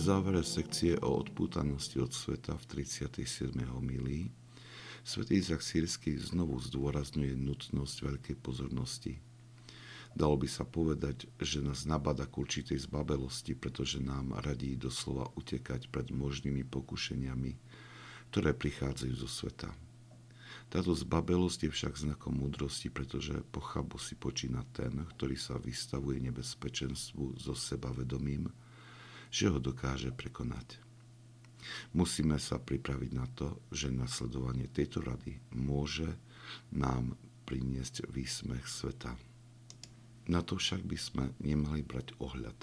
závere sekcie o odpútanosti od sveta v 37. homílii svätý Izak Sírsky znovu zdôrazňuje nutnosť veľkej pozornosti. Dalo by sa povedať, že nás nabada k určitej zbabelosti, pretože nám radí doslova utekať pred možnými pokušeniami, ktoré prichádzajú zo sveta. Táto zbabelosť je však znakom múdrosti, pretože pochabo si počína ten, ktorý sa vystavuje nebezpečenstvu so sebavedomím, že ho dokáže prekonať. Musíme sa pripraviť na to, že nasledovanie tejto rady môže nám priniesť výsmech sveta. Na to však by sme nemali brať ohľad.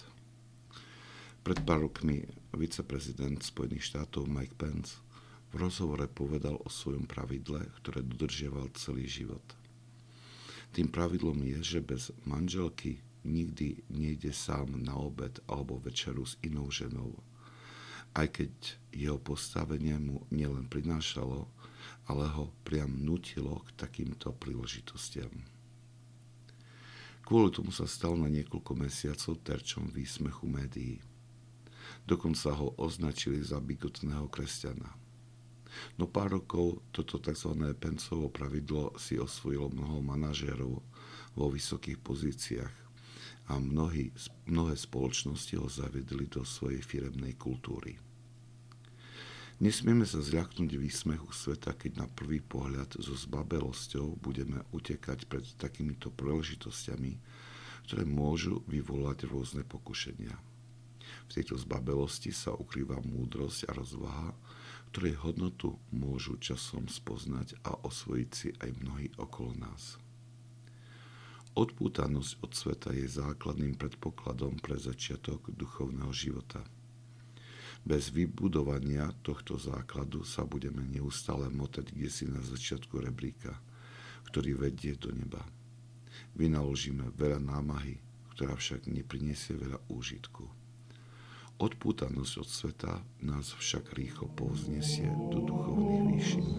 Pred pár rokmi viceprezident Spojených štátov Mike Pence v rozhovore povedal o svojom pravidle, ktoré dodržiaval celý život. Tým pravidlom je, že bez manželky nikdy nejde sám na obed alebo večeru s inou ženou. Aj keď jeho postavenie mu nielen prinášalo, ale ho priam nutilo k takýmto príležitostiam. Kvôli tomu sa stal na niekoľko mesiacov terčom výsmechu médií. Dokonca ho označili za bigotného kresťana. No pár rokov toto tzv. pencovo pravidlo si osvojilo mnoho manažérov vo vysokých pozíciách a mnohí, mnohé spoločnosti ho zavedli do svojej firemnej kultúry. Nesmieme sa zľaknúť výsmechu sveta, keď na prvý pohľad so zbabelosťou budeme utekať pred takýmito príležitosťami, ktoré môžu vyvolať rôzne pokušenia. V tejto zbabelosti sa ukrýva múdrosť a rozvaha, ktorej hodnotu môžu časom spoznať a osvojiť si aj mnohí okolo nás. Odpútanosť od sveta je základným predpokladom pre začiatok duchovného života. Bez vybudovania tohto základu sa budeme neustále motať kde si na začiatku rebríka, ktorý vedie do neba. Vynaložíme veľa námahy, ktorá však nepriniesie veľa úžitku. Odpútanosť od sveta nás však rýchlo povznesie do duchovných výšin.